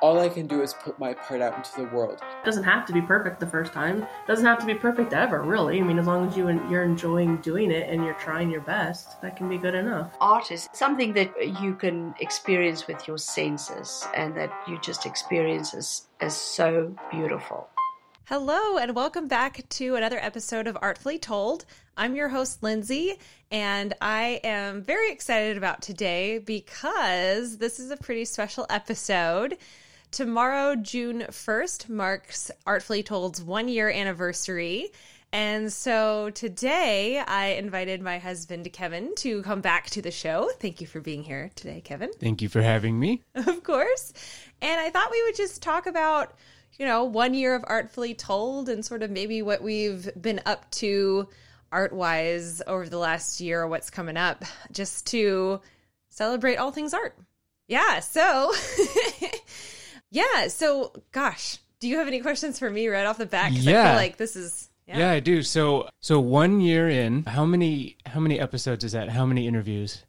All I can do is put my part out into the world. It doesn't have to be perfect the first time. It doesn't have to be perfect ever, really. I mean, as long as you you're enjoying doing it and you're trying your best, that can be good enough. Art is something that you can experience with your senses and that you just experience as, as so beautiful. Hello, and welcome back to another episode of Artfully Told. I'm your host, Lindsay, and I am very excited about today because this is a pretty special episode. Tomorrow, June 1st, marks Artfully Told's one year anniversary. And so today I invited my husband, Kevin, to come back to the show. Thank you for being here today, Kevin. Thank you for having me. Of course. And I thought we would just talk about, you know, one year of Artfully Told and sort of maybe what we've been up to art wise over the last year or what's coming up, just to celebrate all things art. Yeah. So. Yeah. So, gosh, do you have any questions for me right off the bat? Yeah. I feel like this is. Yeah. yeah, I do. So, so one year in, how many how many episodes is that? How many interviews?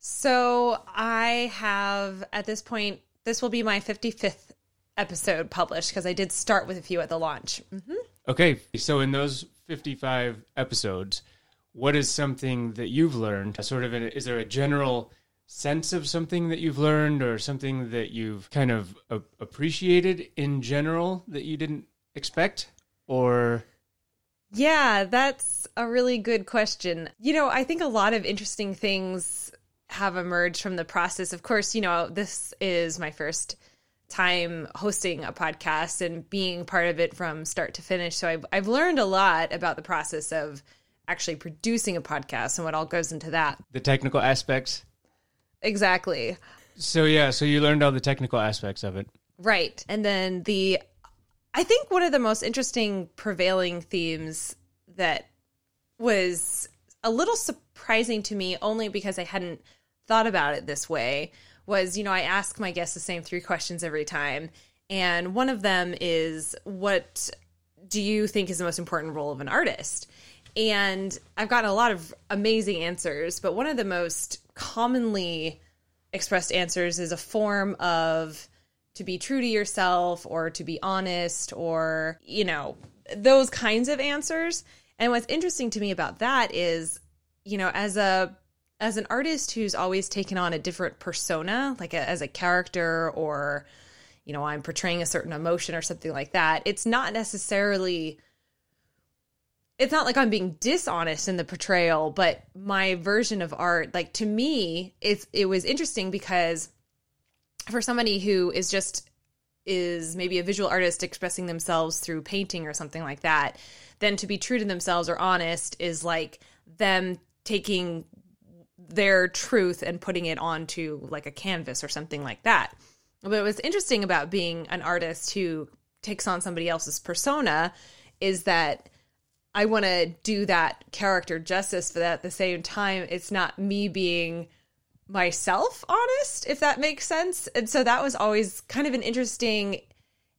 So I have at this point. This will be my fifty fifth episode published because I did start with a few at the launch. Mm-hmm. Okay, so in those fifty five episodes, what is something that you've learned? Sort of, a, is there a general sense of something that you've learned or something that you've kind of a- appreciated in general that you didn't expect or? Yeah that's a really good question. You know i think a lot of interesting things have emerged from the process. Of course you know this is my first time hosting a podcast and being part of it from start to finish. So i've, I've learned a lot about the process of actually producing a podcast and what all goes into that. The technical aspects Exactly. So yeah, so you learned all the technical aspects of it. Right. And then the I think one of the most interesting prevailing themes that was a little surprising to me only because I hadn't thought about it this way was, you know, I ask my guests the same three questions every time. And one of them is what do you think is the most important role of an artist? And I've gotten a lot of amazing answers, but one of the most commonly expressed answers is a form of to be true to yourself or to be honest or, you know, those kinds of answers. And what's interesting to me about that is, you know, as a as an artist who's always taken on a different persona, like a, as a character or you know, I'm portraying a certain emotion or something like that, it's not necessarily it's not like I'm being dishonest in the portrayal, but my version of art, like to me, it's it was interesting because for somebody who is just is maybe a visual artist expressing themselves through painting or something like that, then to be true to themselves or honest is like them taking their truth and putting it onto like a canvas or something like that. But what's interesting about being an artist who takes on somebody else's persona is that I want to do that character justice, but at the same time, it's not me being myself honest, if that makes sense. And so that was always kind of an interesting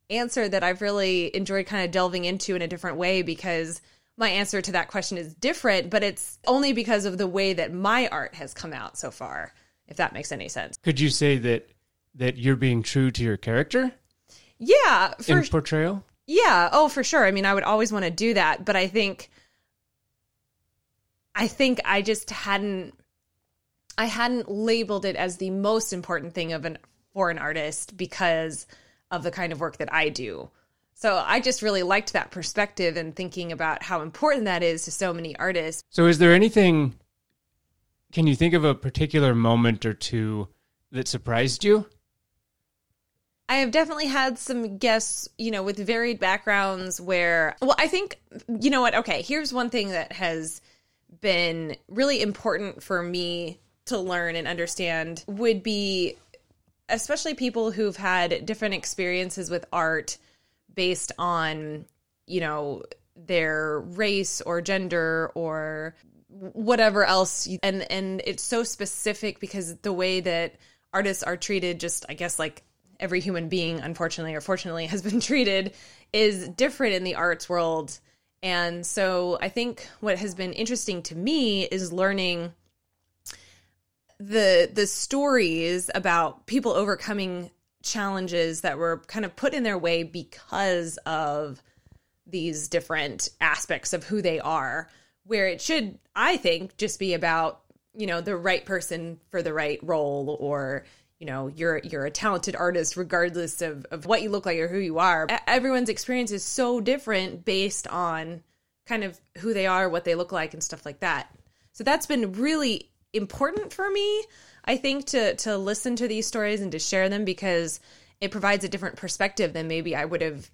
answer that I've really enjoyed kind of delving into in a different way because my answer to that question is different, but it's only because of the way that my art has come out so far, if that makes any sense. Could you say that that you're being true to your character? Yeah, for in portrayal. Yeah, oh for sure. I mean, I would always want to do that, but I think I think I just hadn't I hadn't labeled it as the most important thing of an for an artist because of the kind of work that I do. So I just really liked that perspective and thinking about how important that is to so many artists. So is there anything can you think of a particular moment or two that surprised you? I have definitely had some guests, you know, with varied backgrounds where, well, I think, you know what? Okay, here's one thing that has been really important for me to learn and understand would be especially people who've had different experiences with art based on, you know, their race or gender or whatever else and and it's so specific because the way that artists are treated just I guess like every human being, unfortunately or fortunately, has been treated is different in the arts world. And so I think what has been interesting to me is learning the the stories about people overcoming challenges that were kind of put in their way because of these different aspects of who they are where it should i think just be about you know the right person for the right role or you know you're you're a talented artist regardless of, of what you look like or who you are. Everyone's experience is so different based on kind of who they are what they look like and stuff like that. So that's been really important for me i think to to listen to these stories and to share them because it provides a different perspective than maybe i would have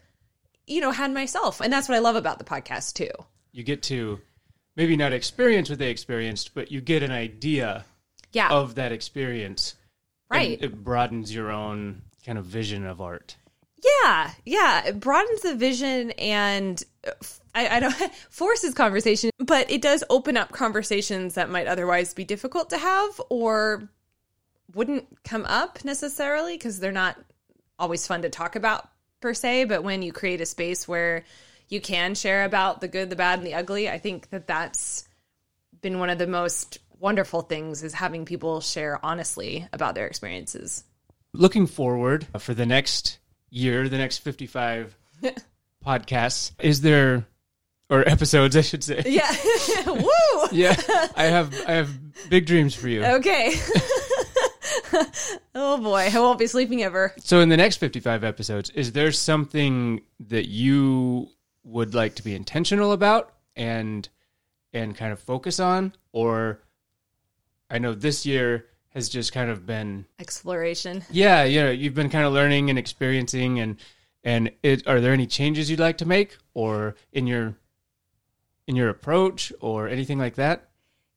you know had myself. And that's what i love about the podcast too. You get to maybe not experience what they experienced, but you get an idea yeah. of that experience. Right it broadens your own kind of vision of art. Yeah, yeah, it broadens the vision and I, I don't forces conversation, but it does open up conversations that might otherwise be difficult to have or wouldn't come up necessarily because they're not always fun to talk about per se. But when you create a space where you can share about the good, the bad, and the ugly, I think that that's been one of the most wonderful things is having people share honestly about their experiences. Looking forward for the next year, the next 55 podcasts, is there or episodes I should say. Yeah, woo. Yeah. I have I have big dreams for you. Okay. oh boy, I won't be sleeping ever. So in the next 55 episodes, is there something that you would like to be intentional about and and kind of focus on or I know this year has just kind of been Exploration. yeah, you know, you've been kind of learning and experiencing and and it are there any changes you'd like to make or in your in your approach or anything like that?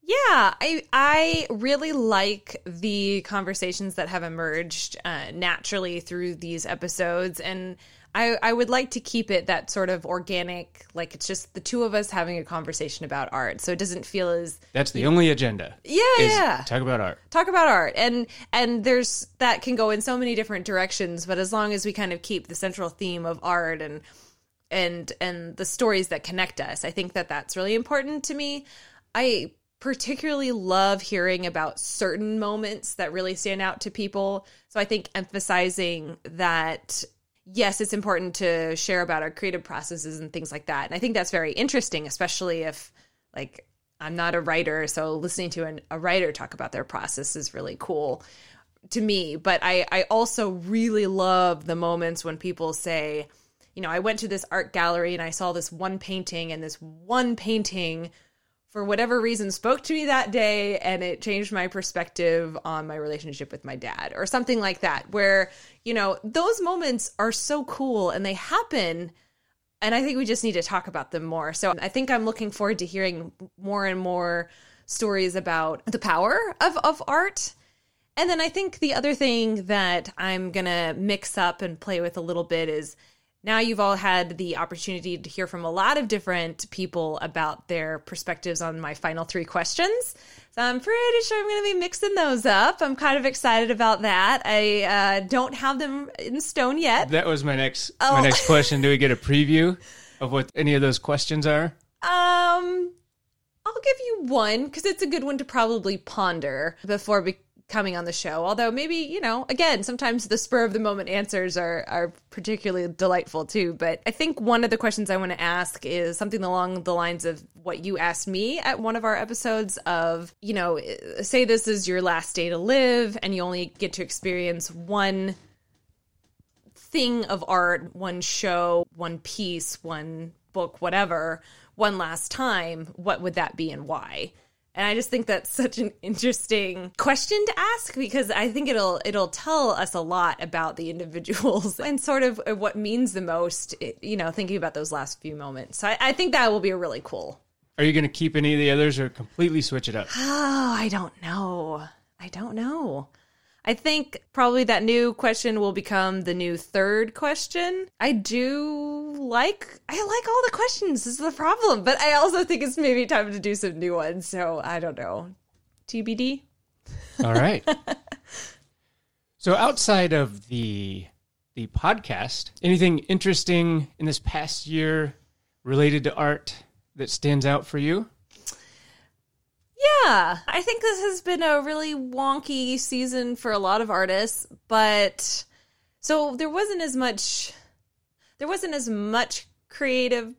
Yeah, I I really like the conversations that have emerged uh, naturally through these episodes, and I I would like to keep it that sort of organic, like it's just the two of us having a conversation about art, so it doesn't feel as That's the only agenda. yeah Is yeah talk about art. talk about art and and there's that can go in so many different directions but as long as we kind of keep the central theme of art and and and the stories that connect us i think that that's really important to me i particularly love hearing about certain moments that really stand out to people so i think emphasizing that yes it's important to share about our creative processes and things like that and i think that's very interesting especially if like I'm not a writer, so listening to an, a writer talk about their process is really cool to me. But I, I also really love the moments when people say, you know, I went to this art gallery and I saw this one painting, and this one painting, for whatever reason, spoke to me that day, and it changed my perspective on my relationship with my dad, or something like that. Where, you know, those moments are so cool and they happen and I think we just need to talk about them more. So I think I'm looking forward to hearing more and more stories about the power of, of art. And then I think the other thing that I'm going to mix up and play with a little bit is now you've all had the opportunity to hear from a lot of different people about their perspectives on my final three questions. So I'm pretty sure I'm going to be mixing those up. I'm kind of excited about that. I uh, don't have them in stone yet. That was my next Oh. my next question. Do we get a preview of what any of those questions are? Um, I'll give you one because it's a good one to probably ponder before be- coming on the show. Although maybe you know, again, sometimes the spur of the moment answers are are particularly delightful too. But I think one of the questions I want to ask is something along the lines of what you asked me at one of our episodes of you know, eh, say this is your last day to live and you only get to experience one thing of art, one show, one piece, one book, whatever, one last time, what would that be and why? And I just think that's such an interesting question to ask because I think it'll it'll tell us a lot about the individuals and sort of what means the most, you know, thinking about those last few moments. So I, I think that will be a really cool. Are you going to keep any of the others or completely switch it up? Oh, I don't know. I don't know. I think probably that new question will become the new third question. I do like I like all the questions. This is the problem, but I also think it's maybe time to do some new ones. So I don't know. TBD. All right. so outside of the the podcast. Anything interesting in this past year related to art that stands out for you? Yeah, I think this has been a really wonky season for a lot of artists, but so there wasn't as much there wasn't as much creative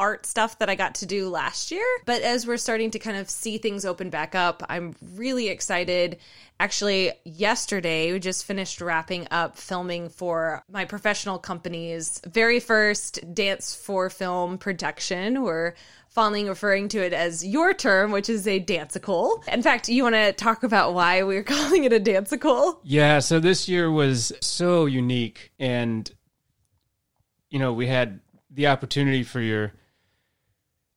art stuff that I got to do last year, but as we're starting to kind of see things open back up, I'm really excited. Actually, yesterday we just finished wrapping up filming for my professional company's very first dance for film production. We're fondly referring to it as your term, which is a danceicle. In fact, you want to talk about why we're calling it a danceicle? Yeah, so this year was so unique and you know, we had the opportunity for your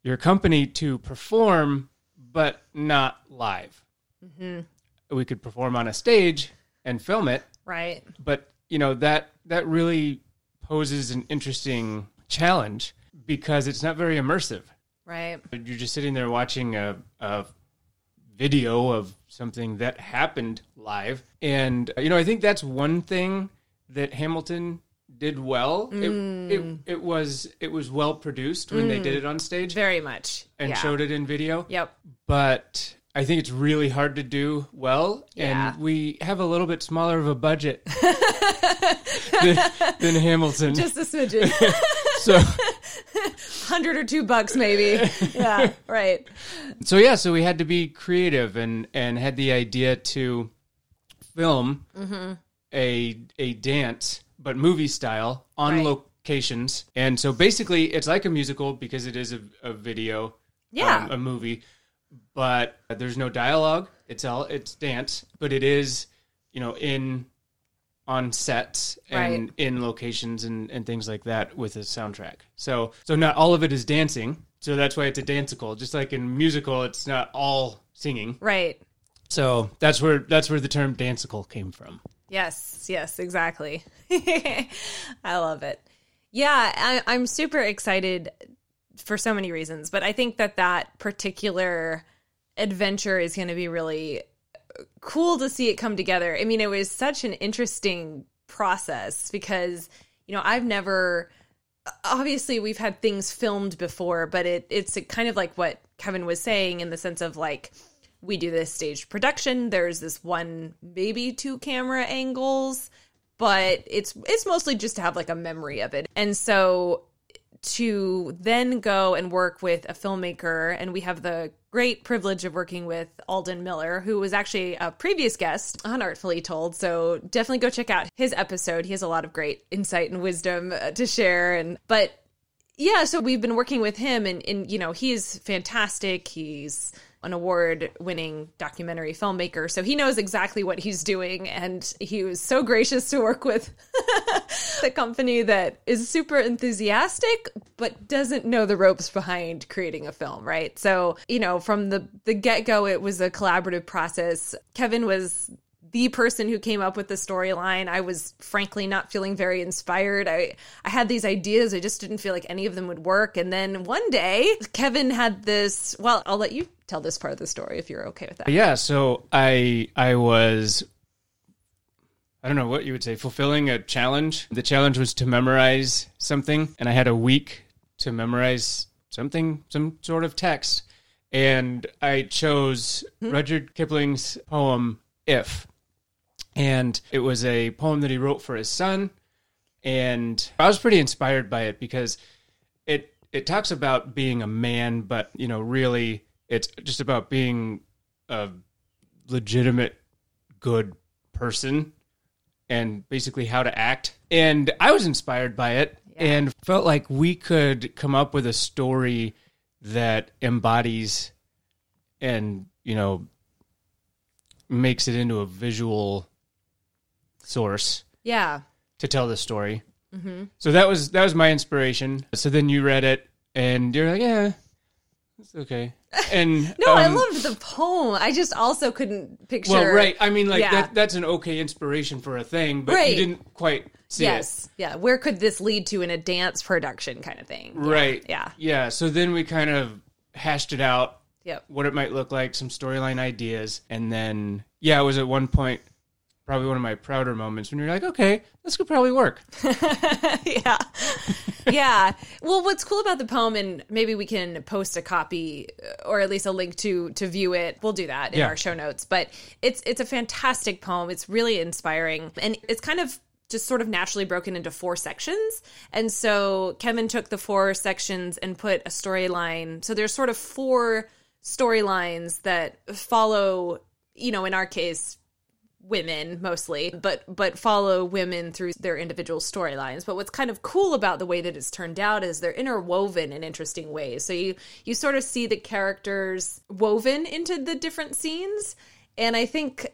your company to perform but not live. Mm-hmm. We could perform on a stage and film it, Right. but you know that that really poses an interesting challenge because it's not very immersive. Right. You're just sitting there watching a, a video of something that happened live, and you know I think that's one thing that Hamilton did well. It, it it was it was well produced when they did it on stage Very much. and yeah. showed it in video Yep. but I think it's really hard to do well, Yeah. and we have a little bit smaller of a budget than, than Hamilton. Just a smidgen. so, hundred or two bucks maybe. Yeah, right. so yeah, so we had to be creative and and had the idea to film Mm-hmm. a a dance, but movie style on Right. locations, and so basically it's like a musical because it is a, a video, Yeah. um, a movie, but there's no dialogue. It's all it's dance, but it is you know in on sets and Right. in locations and, and things like that with a soundtrack. So so not all of it is dancing. So that's why it's a danceicle. Just like in musical, it's not all singing. Right. So that's where that's where the term danceicle came from. Yes, yes, exactly. I love it. Yeah, I, I'm super excited for so many reasons, but I think that that particular adventure is going to be really cool to see it come together. I mean, it was such an interesting process because, you know, I've never obviously we've had things filmed before, but it it's kind of like what Kevin was saying in the sense of like we do this staged production. There's this one, maybe two camera angles, but it's it's mostly just to have like a memory of it. And so to then go and work with a filmmaker, and we have the great privilege of working with Alden Miller, who was actually a previous guest on Artfully Told. So definitely go check out his episode. He has a lot of great insight and wisdom uh, to share. And but yeah, so we've been working with him, and, and you know, he's fantastic. He's an award winning documentary filmmaker, so he knows exactly what he's doing. And he was so gracious to work with the company that is super enthusiastic, but doesn't know the ropes behind creating a film, right? So, you know, from the, the get go, it was a collaborative process. Kevin was the person who came up with the storyline. I was frankly not feeling very inspired. I I had these ideas, I just didn't feel like any of them would work. And then one day, Kevin had this, well, I'll let you tell this part of the story if you're okay with that. Yeah, so I I was I don't know what you would say, fulfilling a challenge. The challenge was to memorize something, and I had a week to memorize something, some sort of text. And I chose Rudyard Kipling's poem If. And it was a poem that he wrote for his son. And I was pretty inspired by it because it it talks about being a man, but you know, really it's just about being a legitimate good person and basically how to act. And I was inspired by it and felt like we could come up with a story that embodies and, you know, makes it into a visual source Yeah. to tell the story. Mm-hmm. So that was that was my inspiration. So then you read it and you're like, yeah, it's okay. And No, I um, loved the poem. I just also couldn't picture. Well, right. I mean, like Yeah. that. That's an okay inspiration for a thing, but Right. you didn't quite see it. Yes. Yeah. Where could this lead to in a dance production kind of thing? Right. Yeah. Yeah. So then we kind of hashed it out, Yep. what it might look like, some storyline ideas, and then yeah, it was at one point probably one of my prouder moments when you're like, okay, this could probably work. yeah. yeah. Well, what's cool about the poem, and maybe we can post a copy uh, or at least a link to to view it. We'll do that in Yeah. our show notes. But it's it's a fantastic poem. It's really inspiring, and it's kind of just sort of naturally broken into four sections. And so Kevin took the four sections and put a storyline. So there's sort of four storylines that follow, you know, in our case, women mostly but but follow women through their individual storylines. But what's kind of cool about the way that it's turned out is they're interwoven in interesting ways. So you you sort of see the characters woven into the different scenes and i think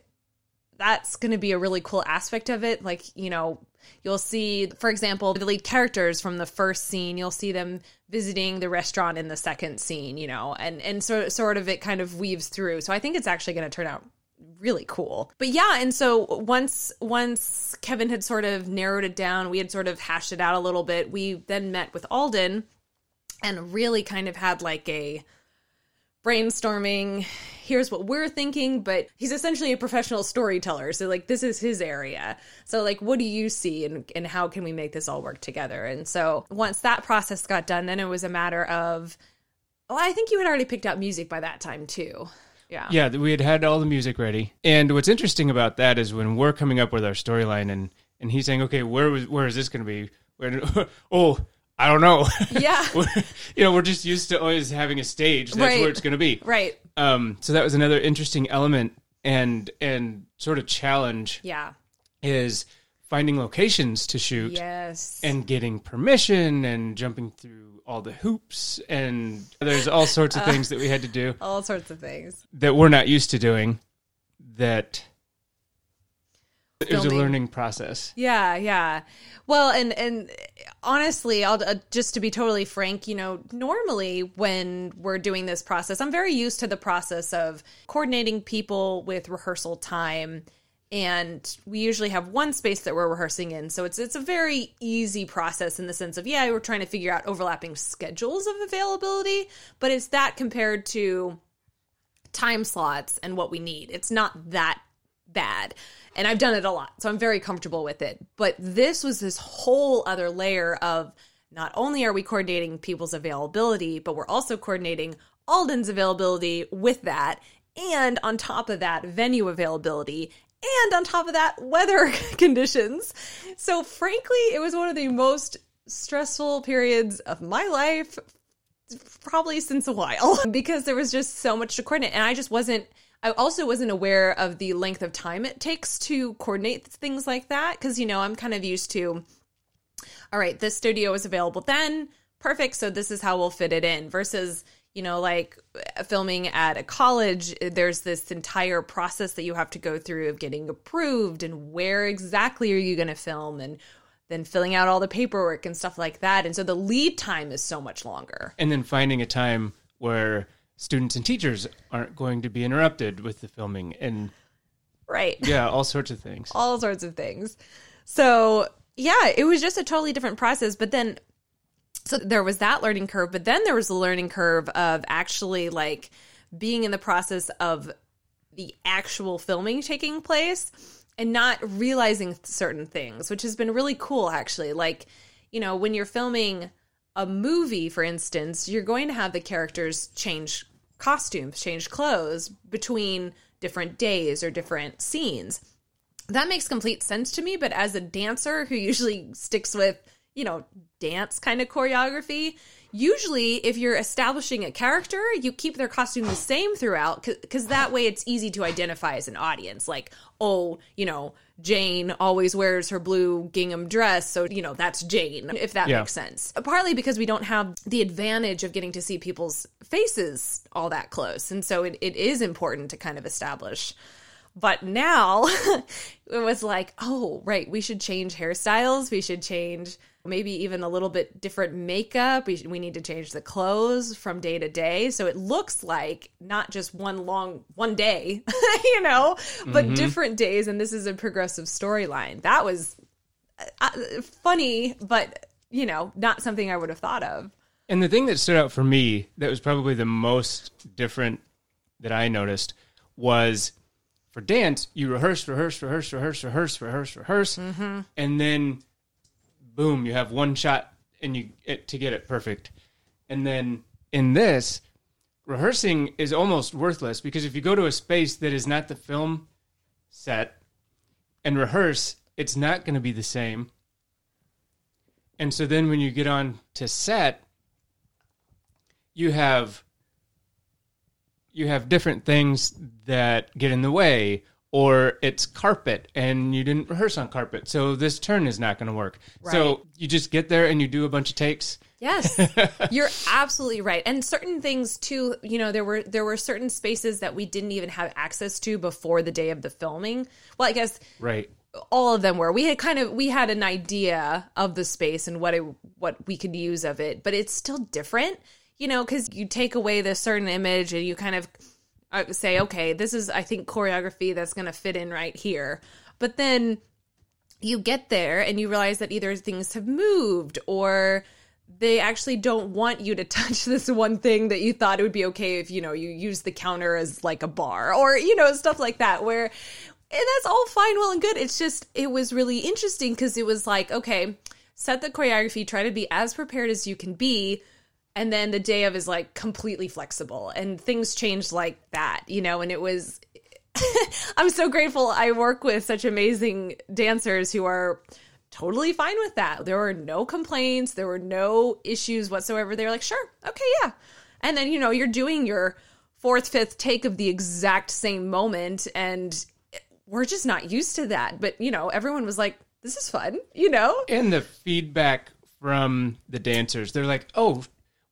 that's going to be a really cool aspect of it. Like you know you'll see for example the lead characters from the first scene you'll see them visiting the restaurant in the second scene you know and and so sort of it kind of weaves through. So i think it's actually going to turn out really cool. But yeah, and so once once Kevin had sort of narrowed it down, we had sort of hashed it out a little bit. We then met with Alden and really kind of had like a brainstorming here's what we're thinking but he's essentially a professional storyteller so like this is his area so like what do you see and, and how can we make this all work together and so once that process got done then it was a matter of well i think you had already picked out music by that time too yeah Yeah, we had had all the music ready. And what's interesting about that is when we're coming up with our storyline and and he's saying, "Okay, where was where is this going to be?" Where, oh, I don't know. Yeah. You know, we're just used to always having a stage. That's Right. where it's going to be. right Um, so that was another interesting element and and sort of challenge yeah is finding locations to shoot yes and getting permission and jumping through all the hoops and there's all sorts Uh. of things that we had to do all sorts of things that we're not used to doing that it was a learning process Yeah, yeah. Well, and and honestly, I'll uh, just to be totally frank, you know, normally when we're doing this process, I'm very used to the process of coordinating people with rehearsal time and we usually have one space that we're rehearsing in. So it's it's a very easy process in the sense of yeah, we're trying to figure out overlapping schedules of availability, but it's that compared to time slots and what we need. It's not that bad. And I've done it a lot, so I'm very comfortable with it. But this was this whole other layer of not only are we coordinating people's availability, but we're also coordinating Alden's availability with that. And on top of that, venue availability. And on top of that, weather conditions. So, frankly, it was one of the most stressful periods of my life probably since a while because there was just so much to coordinate. And I just wasn't I also wasn't aware of the length of time it takes to coordinate things like that because you know I'm kind of used to all right this studio is available then. Perfect. So this is how we'll fit it in versus you know like uh, filming at a college uh, there's this entire process that you have to go through of getting approved and where exactly are you going to film and then filling out all the paperwork and stuff like that and so the lead time is so much longer and then finding a time where students and teachers aren't going to be interrupted with the filming and right yeah all sorts of things all sorts of things. So, yeah, it was just a totally different process. But then, so there was that learning curve, but then there was the learning curve of actually like being in the process of the actual filming taking place and not realizing certain things, which has been really cool actually. Like, you know, when you're filming a movie, for instance, you're going to have the characters change costumes, change clothes between different days or different scenes that makes complete sense to me but as a dancer who usually sticks with you know dance kind of choreography usually if you're establishing a character you keep their costume the same throughout because that way it's easy to identify as an audience like oh you know jane always wears her blue gingham dress so you know that's jane if that Yeah. makes sense partly because we don't have the advantage of getting to see people's faces all that close and so it, it is important to kind of establish but now it was like, oh, right, we should change hairstyles. We should change maybe even a little bit different makeup. We, we need to change the clothes from day to day. So it looks like not just one long, one day, you know, but mm-hmm. different days. And this is a progressive storyline. That was uh, uh, funny, but, you know, not something I would have thought of. And the thing that stood out for me that was probably the most different that I noticed was for dance, you rehearse, rehearse, rehearse, rehearse, rehearse, rehearse, rehearse, mm-hmm. and then boom, you have one shot and you it, to get it perfect. And then in this, rehearsing is almost worthless because if you go to a space that is not the film set and rehearse, it's not going to be the same. And so then when you get on to set, you have you have different things that get in the way or it's carpet and you didn't rehearse on carpet so this turn is not going to work so you just get there and you do a bunch of takes Yes. You're absolutely right. And certain things too, you know, there were there were certain spaces that we didn't even have access to before the day of the filming. Well, I guess right all of them were. We had kind of we had an idea of the space and what it what we could use of it, but it's still different, you know, cuz you take away this certain image and you kind of uh, say, okay, this is I think choreography that's going to fit in right here. But then you get there and you realize that either things have moved or they actually don't want you to touch this one thing that you thought it would be okay if you know you use the counter as like a bar or you know stuff like that where and that's all fine well and good it's just it was really interesting because it was like okay set the choreography try to be as prepared as you can be and then the day of is like completely flexible. And things changed like that you know and it was i'm so grateful. I work with such amazing dancers who are totally fine with that. There were no complaints. There were no issues whatsoever. They were like sure. Okay yeah. And then you know you're doing your fourth fifth take of the exact same moment and we're just not used to that. But you know everyone was like this is fun you know? And the feedback from the dancers they're like oh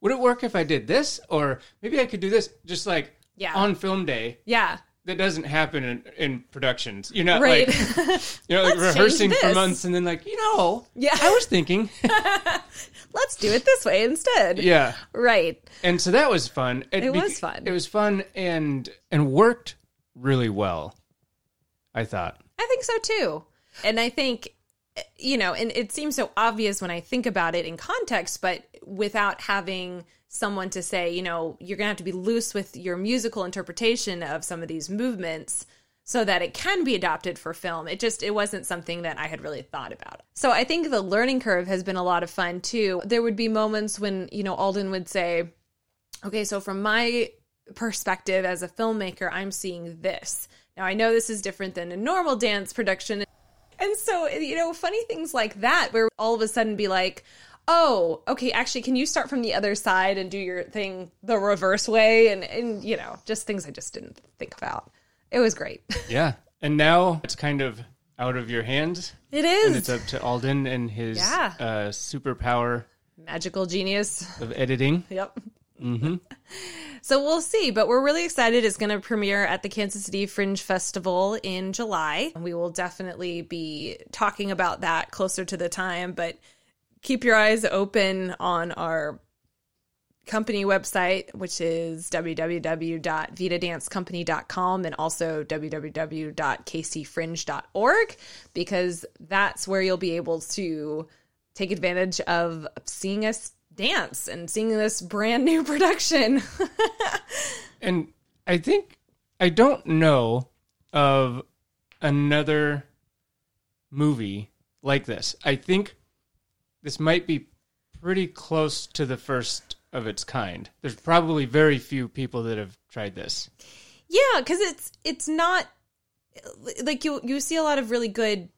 would it work if i did this? Or maybe i could do this just like Yeah. on film day yeah. that doesn't happen in, in productions. You know right. like you know like rehearsing for months and then like you know Yeah. i was thinking. Let's do it this way instead. Yeah. Right. And so that was fun. It was fun. it was fun and and worked really well i thought. I think so too. And I think, you know, and it seems so obvious when I think about it in context, but without having someone to say, you know, you're going to have to be loose with your musical interpretation of some of these movements so that it can be adopted for film. It just it wasn't something that I had really thought about. So I think the learning curve has been a lot of fun too. There would be moments when, you know, Alden would say, okay, so from my perspective as a filmmaker, I'm seeing this. Now, I know this is different than a normal dance production. And so, you know, funny things like that, where all of a sudden be like, oh, okay, actually, can you start from the other side and do your thing the reverse way? And, and you know, just things I just didn't think about. It was great. yeah and now it's kind of out of your hands It is. and it's up to alden and his Yeah. uh, superpower Magical genius. of editing Yep. Mm-hmm. So we'll see, but we're really excited. It's going to premiere at the Kansas City Fringe Festival in July. We will definitely be talking about that closer to the time, but keep your eyes open on our company website, which is www.vitadancecompany.com and also www.kcfringe.org, because that's where you'll be able to take advantage of seeing us dance and seeing this brand new production. And I think I don't know of another movie like this. I think this might be pretty close to the first of its kind. There's probably very few people that have tried this. Yeah, because it's it's not like you you see a lot of really good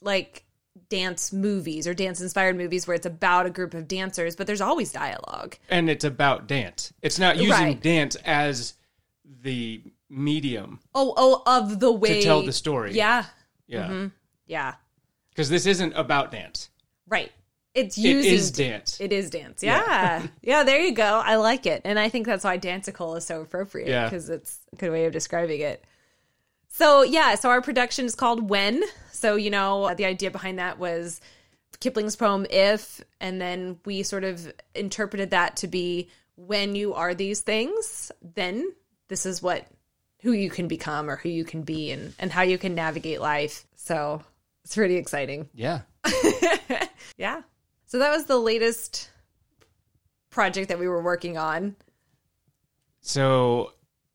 like dance movies or dance inspired movies where it's about a group of dancers, but there's always dialogue. And it's about dance. It's not using Right. dance as the medium Oh, oh, of the way to tell the story. Yeah, Yeah. Mm-hmm. yeah, Because this isn't about dance. right. It's It using is dance. It is dance. Yeah. yeah. there you go. I like it. And I think that's why Dancical is so appropriate Yeah. because it's a good way of describing it. So, yeah, so our production is called When. So, you know, the idea behind that was Kipling's poem If, and then we sort of interpreted that to be when you are these things, then this is what who you can become or who you can be and, and how you can navigate life. So, it's pretty exciting. Yeah. Yeah. So that was the latest project that we were working on. So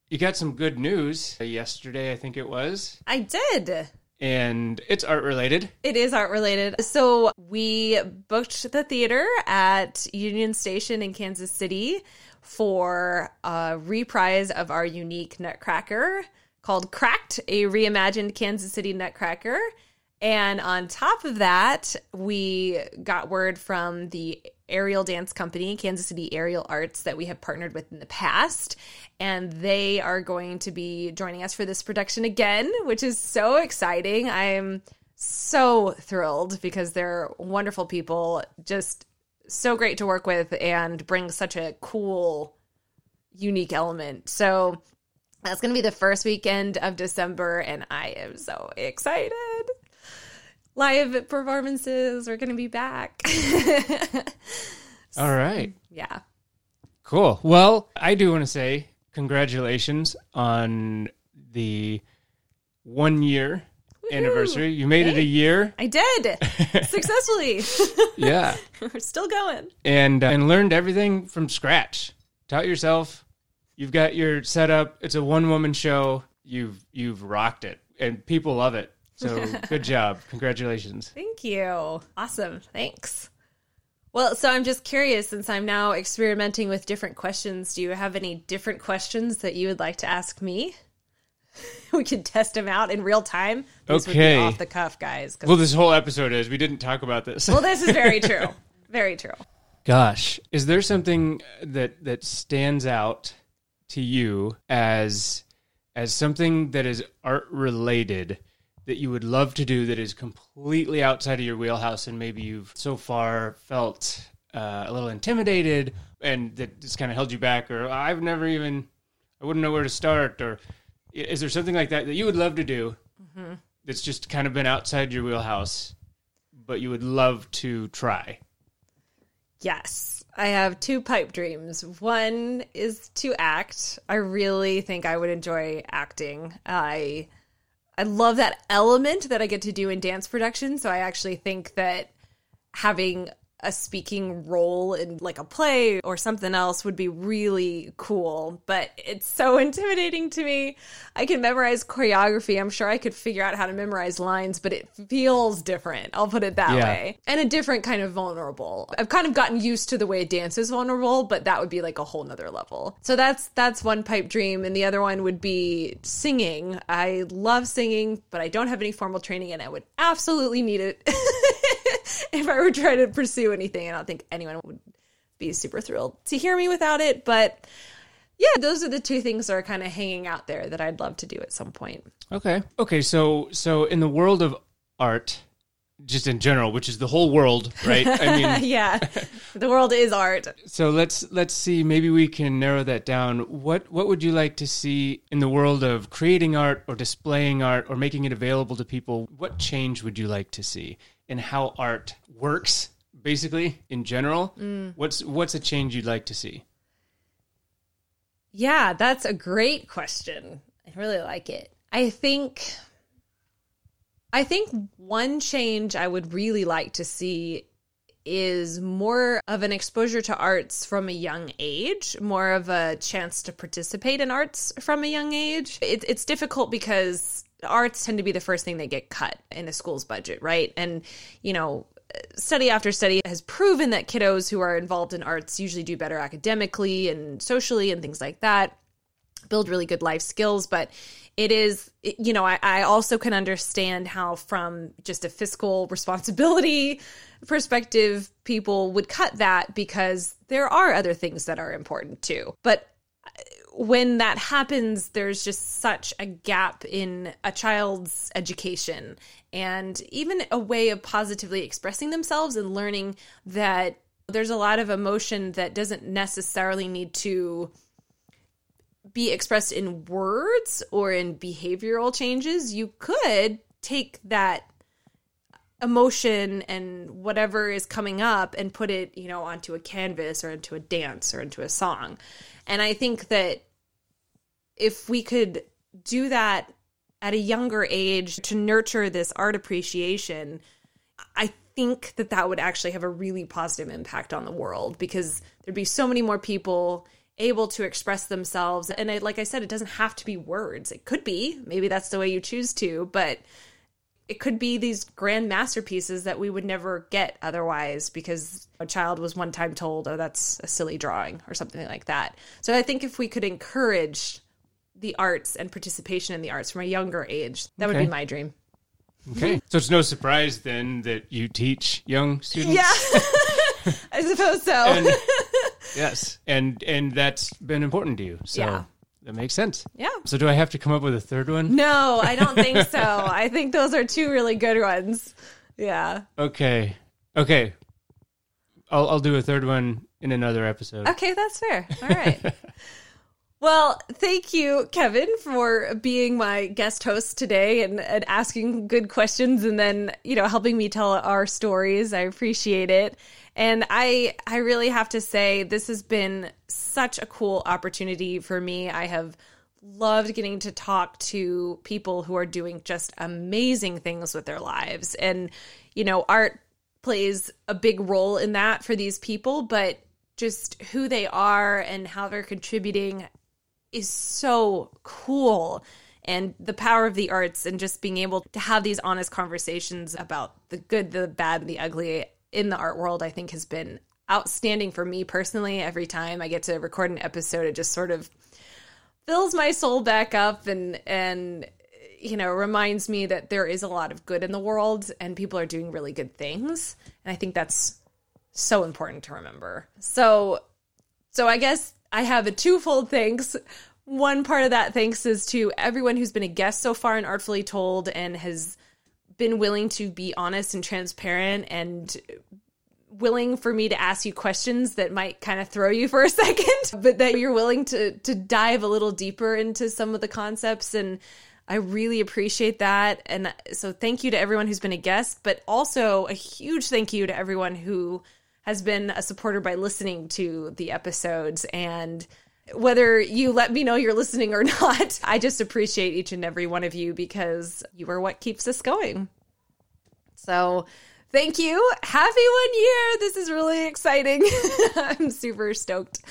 you got some good news yesterday, I think it was, I did. And it's art related. It is art related. So we booked the theater at Union Station in Kansas City for a reprise of our unique Nutcracker called Cracked, a reimagined Kansas City Nutcracker. And on top of that, we got word from the aerial dance company, Kansas City Aerial Arts, that we have partnered with in the past. And they are going to be joining us for this production again, which is so exciting. I'm so thrilled because they're wonderful people, just so great to work with and bring such a cool, unique element. So that's going to be the first weekend of December, and I am so excited. Live performances We're going to be back. All right. yeah. Cool. Well, I do want to say congratulations on the one year anniversary. You made it a year. I did successfully. Yeah. We're still going. and uh, and learned everything from scratch. Taught yourself. You've got your setup. It's a one woman show. You've you've rocked it, and people love it. So good job. Congratulations. Thank you. Awesome. Thanks. Well, so I'm just curious since I'm now experimenting with different questions, do you have any different questions that you would like to ask me? we can test them out in real time. These would be Okay. off the cuff, guys. Well, this whole episode is we didn't talk about this. well, this is very true. Very true. Gosh, is there something that that stands out to you as as something that is art related that you would love to do that is completely outside of your wheelhouse and maybe you've so far felt uh, a little intimidated and that just kind of held you back or I've never even I wouldn't know where to start or is there something like that that you would love to do that's just kind of been outside your wheelhouse but you would love to try? Yes. I have two pipe dreams. One is to act. I really think I would enjoy acting. I I love that element that I get to do in dance production, so I actually think that having a speaking role in like a play or something else would be really cool, but it's so intimidating to me. I can memorize choreography. I'm sure I could figure out how to memorize lines, but it feels different. I'll put it that Yeah. way. And a different kind of vulnerable. I've kind of gotten used to the way dance is vulnerable, but that would be like a whole nother level. So that's that's one pipe dream. And the other one would be singing. I love singing, but I don't have any formal training and I would absolutely need it if I were trying to pursue anything. I don't think anyone would be super thrilled to hear me without it. But yeah, those are the two things that are kind of hanging out there that I'd love to do at some point. Okay. Okay. So, so in the world of art, just in general, which is the whole world, right? I mean, yeah, the world is art. so let's let's see. Maybe we can narrow that down. What what would you like to see in the world of creating art or displaying art or making it available to people? What change would you like to see in how art works, basically in general? Mm. What's what's a change you'd like to see? Yeah, that's a great question. I really like it. I think I think one change I would really like to see is more of an exposure to arts from a young age, more of a chance to participate in arts from a young age. It, it's difficult because arts tend to be the first thing that get cut in a school's budget, right? And, you know, study after study has proven that kiddos who are involved in arts usually do better academically and socially and things like that build really good life skills but it is you know I, I also can understand how from just a fiscal responsibility perspective people would cut that because there are other things that are important too but when that happens, there's just such a gap in a child's education and even a way of positively expressing themselves and learning that there's a lot of emotion that doesn't necessarily need to be expressed in words or in behavioral changes. You could take that emotion and whatever is coming up and put it, you know, onto a canvas or into a dance or into a song. And I think that if we could do that at a younger age to nurture this art appreciation, I think that that would actually have a really positive impact on the world because there'd be so many more people able to express themselves. And like I said, it doesn't have to be words. It could be. Maybe that's the way you choose to, but it could be these grand masterpieces that we would never get otherwise because a child was one time told, oh, that's a silly drawing or something like that. So I think if we could encourage the arts and participation in the arts from a younger age, that would be my dream. Okay. So it's no surprise then that you teach young students. Yeah, I suppose so. And, yes. And and that's been important to you. So Yeah. That makes sense. yeah. So do I have to come up with a third one? No, I don't think so. I think those are two really good ones. Yeah. Okay. Okay. I'll I'll do a third one in another episode. Okay, that's fair. All right. well, thank you, Kevin, for being my guest host today and, and asking good questions and then, you know, helping me tell our stories. I appreciate it. And I I really have to say this has been such a cool opportunity for me. I have loved getting to talk to people who are doing just amazing things with their lives. And, you know, art plays a big role in that for these people, but just who they are and how they're contributing is so cool. And the power of the arts and just being able to have these honest conversations about the good, the bad, and the ugly in the art world, I think has been outstanding for me personally. Every time I get to record an episode, it just sort of fills my soul back up and and you know reminds me that there is a lot of good in the world and people are doing really good things. And i think that's so important to remember. So so i guess i have a twofold thanks. One part of that thanks is to everyone who's been a guest so far in artfully told and has been willing to be honest and transparent and willing for me to ask you questions that might kind of throw you for a second, but that you're willing to to dive a little deeper into some of the concepts and I really appreciate that. And so thank you to everyone who's been a guest, but also a huge thank you to everyone who has been a supporter by listening to the episodes and whether you let me know you're listening or not, I just appreciate each and every one of you because you are what keeps us going. So, thank you. Happy one year. This is really exciting. I'm super stoked.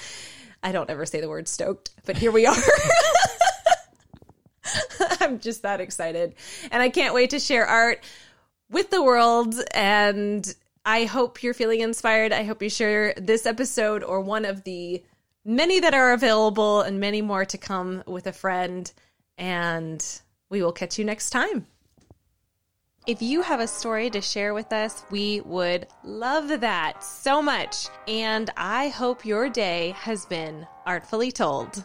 I don't ever say the word stoked, but here we are. I'm just that excited. And I can't wait to share art with the world. And I hope you're feeling inspired. I hope you share this episode or one of the many that are available and many more to come with a friend. And we will catch you next time. If you have a story to share with us, we would love that so much. And I hope your day has been artfully told.